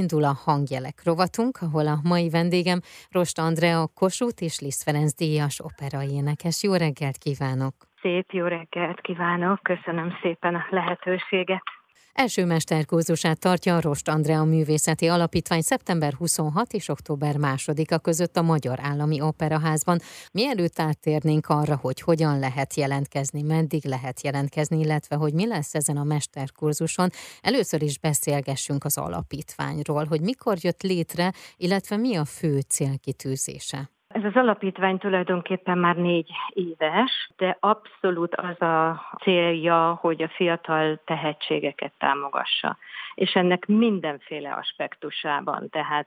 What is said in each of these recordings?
indul a hangjelek rovatunk, ahol a mai vendégem Rost Andrea Kossuth és Liszt Ferenc díjas operaénekes. Jó reggelt kívánok! Szép jó reggelt kívánok, köszönöm szépen a lehetőséget. Első mesterkurzusát tartja a Rost Andrea Művészeti Alapítvány szeptember 26 és október 2-a között a Magyar Állami Operaházban. Mielőtt áttérnénk arra, hogy hogyan lehet jelentkezni, meddig lehet jelentkezni, illetve hogy mi lesz ezen a mesterkurzuson, először is beszélgessünk az alapítványról, hogy mikor jött létre, illetve mi a fő célkitűzése. Ez az alapítvány tulajdonképpen már négy éves, de abszolút az a célja, hogy a fiatal tehetségeket támogassa. És ennek mindenféle aspektusában, tehát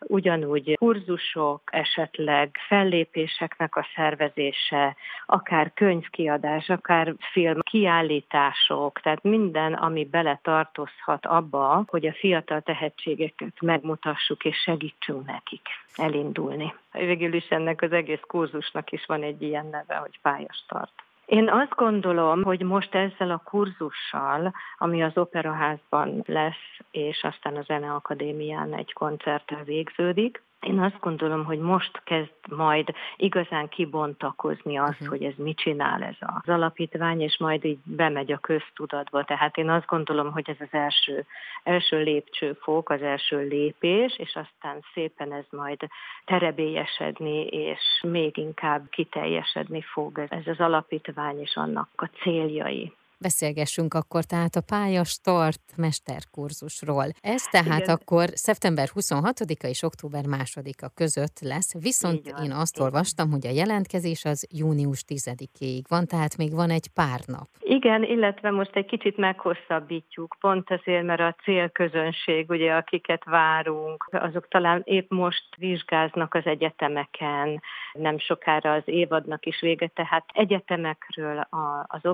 ugyanúgy kurzusok, esetleg fellépéseknek a szervezése, akár könyvkiadás, akár film kiállítások, tehát minden, ami beletartozhat abba, hogy a fiatal tehetségeket megmutassuk és segítsünk nekik elindulni. Végül is ennek az egész kurzusnak is van egy ilyen neve, hogy pályastart. Én azt gondolom, hogy most ezzel a kurzussal, ami az Operaházban lesz, és aztán a Zeneakadémián egy koncerttel végződik, én azt gondolom, hogy most kezd majd igazán kibontakozni azt, uh-huh. hogy ez mit csinál ez az alapítvány, és majd így bemegy a köztudatba. Tehát én azt gondolom, hogy ez az első, első lépcsőfok, az első lépés, és aztán szépen ez majd terebélyesedni, és még inkább kiteljesedni fog ez az alapítvány és annak a céljai. Beszélgessünk akkor tehát a pálya start mesterkurzusról. Ez tehát Igen. akkor szeptember 26-a és október 2-a között lesz, viszont Igen. én azt olvastam, hogy a jelentkezés az június 10-ig van, tehát még van egy pár nap. Igen, illetve most egy kicsit meghosszabbítjuk, pont azért, mert a célközönség, ugye, akiket várunk, azok talán épp most vizsgáznak az egyetemeken, nem sokára az évadnak is vége, tehát egyetemekről az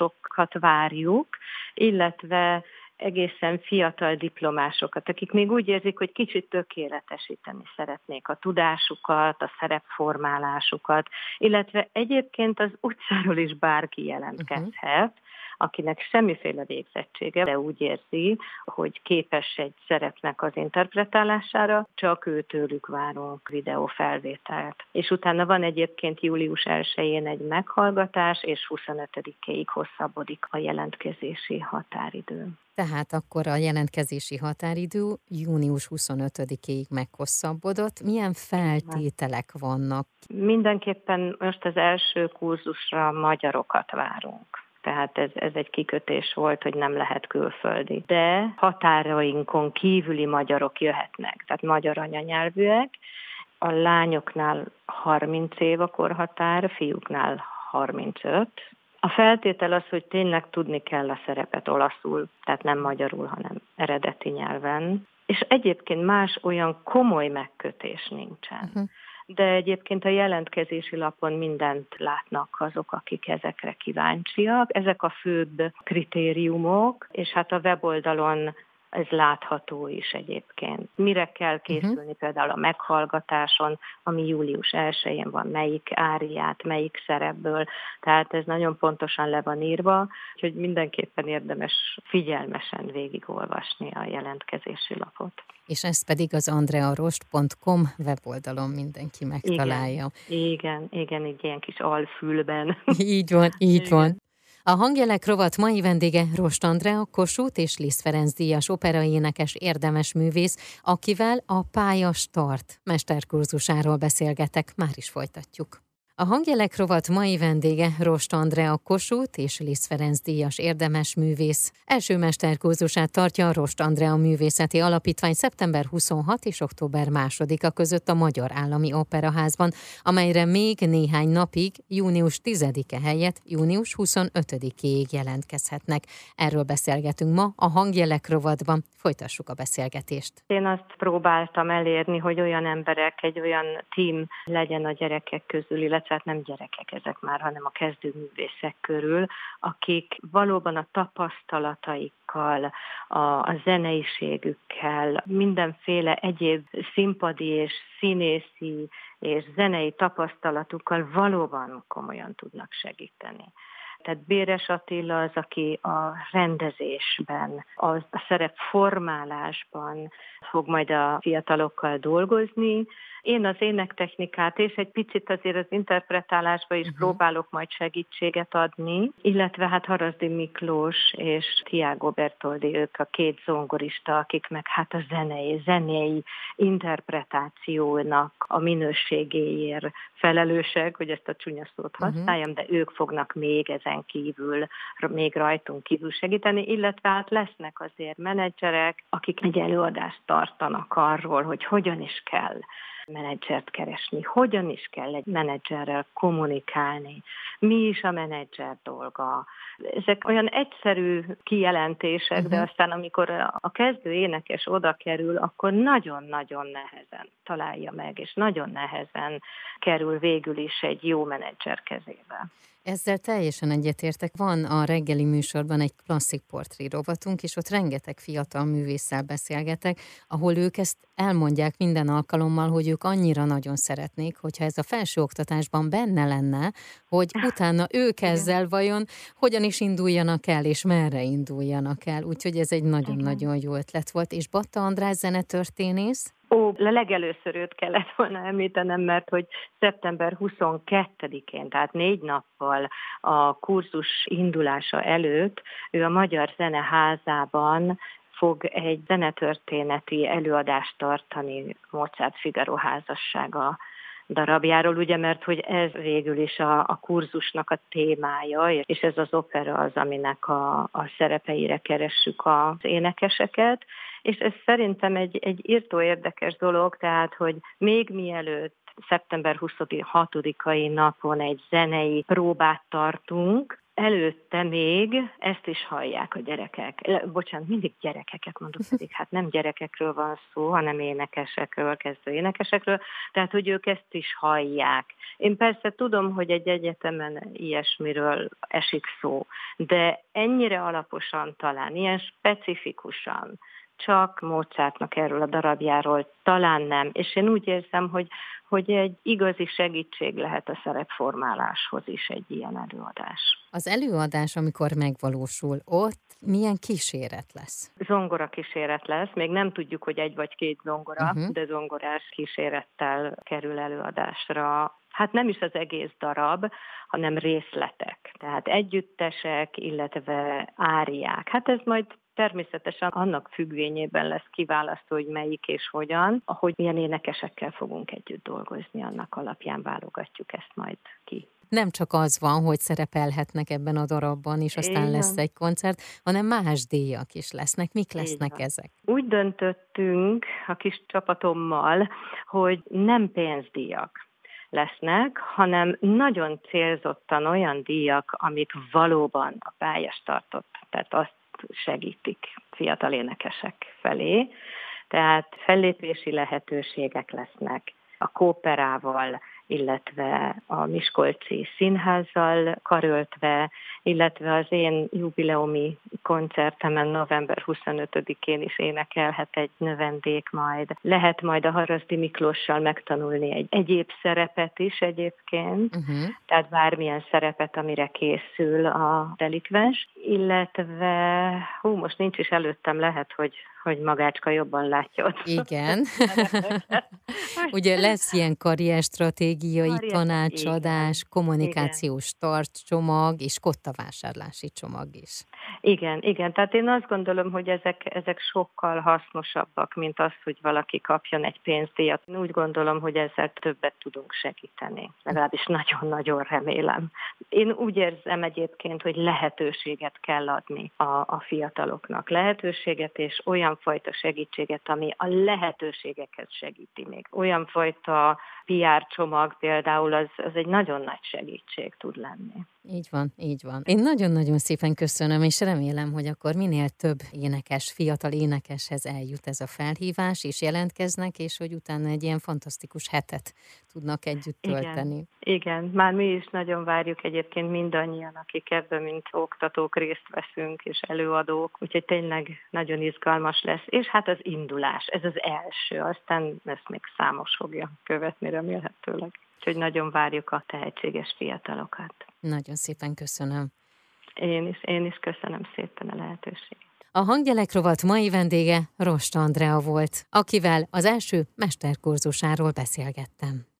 operatanszakoszokat várjuk, illetve egészen fiatal diplomásokat, akik még úgy érzik, hogy kicsit tökéletesíteni szeretnék a tudásukat, a szerepformálásukat, illetve egyébként az utcáról is bárki jelentkezhet, uh-huh akinek semmiféle végzettsége, de úgy érzi, hogy képes egy szerepnek az interpretálására, csak őtőlük várunk videófelvételt. És utána van egyébként július 1-én egy meghallgatás, és 25-ig hosszabbodik a jelentkezési határidő. Tehát akkor a jelentkezési határidő június 25-ig meghosszabbodott. Milyen feltételek vannak? Mindenképpen most az első kurzusra magyarokat várunk tehát ez, ez egy kikötés volt, hogy nem lehet külföldi. De határainkon kívüli magyarok jöhetnek, tehát magyar anyanyelvűek. A lányoknál 30 év a korhatár, a fiúknál 35. A feltétel az, hogy tényleg tudni kell a szerepet olaszul, tehát nem magyarul, hanem eredeti nyelven. És egyébként más olyan komoly megkötés nincsen. Uh-huh de egyébként a jelentkezési lapon mindent látnak azok, akik ezekre kíváncsiak. Ezek a főbb kritériumok, és hát a weboldalon ez látható is egyébként. Mire kell készülni uh-huh. például a meghallgatáson, ami július 1-én van, melyik áriát, melyik szerepből, tehát ez nagyon pontosan le van írva, úgyhogy mindenképpen érdemes figyelmesen végigolvasni a jelentkezési lapot. És ezt pedig az andrearost.com weboldalon mindenki megtalálja. Igen, igen, igen így ilyen kis alfülben. így van, így igen. van. A hangjelek rovat mai vendége Rost Andrea, Kossuth és Liszt Ferenc díjas operaénekes érdemes művész, akivel a Pálya Start mesterkurzusáról beszélgetek, már is folytatjuk. A hangjelek rovat mai vendége Rost Andrea Kossuth és Lisz Ferenc díjas érdemes művész. Első mesterkurzusát tartja a Rost Andrea Művészeti Alapítvány szeptember 26 és október 2-a között a Magyar Állami Operaházban, amelyre még néhány napig, június 10-e helyett június 25-ig jelentkezhetnek. Erről beszélgetünk ma a hangjelek rovatban. Folytassuk a beszélgetést. Én azt próbáltam elérni, hogy olyan emberek, egy olyan tím legyen a gyerekek közül, illetve hát nem gyerekek ezek már, hanem a kezdőművészek körül, akik valóban a tapasztalataikkal, a, a zeneiségükkel, mindenféle egyéb színpadi és színészi és zenei tapasztalatukkal valóban komolyan tudnak segíteni. Tehát Béres Attila az, aki a rendezésben, a szerepformálásban fog majd a fiatalokkal dolgozni, én az énektechnikát és egy picit azért az interpretálásba is uh-huh. próbálok majd segítséget adni, illetve hát Harazdi Miklós és Tiago Bertoldi, ők a két zongorista, akik meg hát a zenei, zenei interpretációnak a minőségéért felelősek, hogy ezt a csúnya szót mhm. használjam, uh-huh. de ők fognak még ezen kívül, még rajtunk kívül segíteni, illetve hát lesznek azért menedzserek, akik egy előadást tartanak arról, hogy hogyan is kell menedzsert keresni, hogyan is kell egy menedzserrel kommunikálni, mi is a menedzser dolga. Ezek olyan egyszerű kijelentések, uh-huh. de mhm. aztán amikor a kezdő énekes oda kerül, akkor nagyon-nagyon nehezen találja meg, és nagyon nehezen kerül végül is egy jó menedzser kezébe. Ezzel teljesen egyetértek. Van a reggeli műsorban egy klasszik portré rovatunk, és ott rengeteg fiatal művésszel beszélgetek, ahol ők ezt elmondják minden alkalommal, hogy ők annyira nagyon szeretnék, hogyha ez a felsőoktatásban benne lenne, hogy utána ők ezzel vajon hogyan is induljanak el, és merre induljanak el. Úgyhogy ez egy nagyon-nagyon jó ötlet volt. És Batta András zenetörténész, Ó, legelőször őt kellett volna említenem, mert hogy szeptember 22-én, tehát négy nappal a kurzus indulása előtt ő a Magyar Zeneházában fog egy zenetörténeti előadást tartani Mozart Figaro házassága darabjáról, ugye, mert hogy ez végül is a, a kurzusnak a témája, és ez az opera az, aminek a, a szerepeire keressük az énekeseket, és ez szerintem egy, egy írtó érdekes dolog, tehát, hogy még mielőtt szeptember 26-ai napon egy zenei próbát tartunk, előtte még ezt is hallják a gyerekek. Bocsánat, mindig gyerekeket mondok, pedig hát nem gyerekekről van szó, hanem énekesekről, kezdő énekesekről, tehát hogy ők ezt is hallják. Én persze tudom, hogy egy egyetemen ilyesmiről esik szó, de ennyire alaposan talán, ilyen specifikusan, csak Mozartnak erről a darabjáról talán nem, és én úgy érzem, hogy, hogy egy igazi segítség lehet a szerepformáláshoz is egy ilyen előadás. Az előadás, amikor megvalósul, ott milyen kíséret lesz? Zongora kíséret lesz, még nem tudjuk, hogy egy vagy két zongora, uh-huh. de zongorás kísérettel kerül előadásra hát nem is az egész darab, hanem részletek. Tehát együttesek, illetve áriák. Hát ez majd Természetesen annak függvényében lesz kiválasztó, hogy melyik és hogyan, ahogy milyen énekesekkel fogunk együtt dolgozni, annak alapján válogatjuk ezt majd ki nem csak az van, hogy szerepelhetnek ebben a darabban, és aztán Igen. lesz egy koncert, hanem más díjak is lesznek. Mik lesznek Igen. ezek? Úgy döntöttünk a kis csapatommal, hogy nem pénzdíjak lesznek, hanem nagyon célzottan olyan díjak, amik valóban a pályás tartott. Tehát azt segítik fiatal énekesek felé. Tehát fellépési lehetőségek lesznek a kóperával, illetve a Miskolci Színházzal karöltve, illetve az én jubileumi koncertemen november 25-én is énekelhet egy növendék majd. Lehet majd a Haraszdi Miklóssal megtanulni egy egyéb szerepet is egyébként, uh-huh. tehát bármilyen szerepet, amire készül a delikvens, illetve, hú, most nincs is előttem, lehet, hogy hogy magácska jobban látja ott. Igen. Ugye lesz ilyen karrierstratégiai Karrier, tanácsadás, igen. kommunikációs igen. tartcsomag és kottavásárlási csomag is. Igen, igen. Tehát én azt gondolom, hogy ezek, ezek sokkal hasznosabbak, mint az, hogy valaki kapjon egy pénzdíjat. Én úgy gondolom, hogy ezzel többet tudunk segíteni. Legalábbis nagyon-nagyon remélem. Én úgy érzem egyébként, hogy lehetőséget kell adni a, a fiataloknak. Lehetőséget és olyan fajta segítséget, ami a lehetőségeket segíti még. Olyan fajta PR csomag például az, az egy nagyon nagy segítség tud lenni. Így van, így van. Én nagyon-nagyon szépen köszönöm, és remélem, hogy akkor minél több énekes, fiatal énekeshez eljut ez a felhívás, és jelentkeznek, és hogy utána egy ilyen fantasztikus hetet tudnak együtt tölteni. Igen, igen. már mi is nagyon várjuk egyébként mindannyian, akik ebben, mint oktatók részt veszünk, és előadók, úgyhogy tényleg nagyon izgalmas lesz. És hát az indulás, ez az első, aztán ezt még számos fogja követni remélhetőleg. Úgyhogy nagyon várjuk a tehetséges fiatalokat. Nagyon szépen köszönöm. Én is, én is köszönöm szépen a lehetőséget. A hangjelek rovat mai vendége Rost Andrea volt, akivel az első mesterkurzusáról beszélgettem.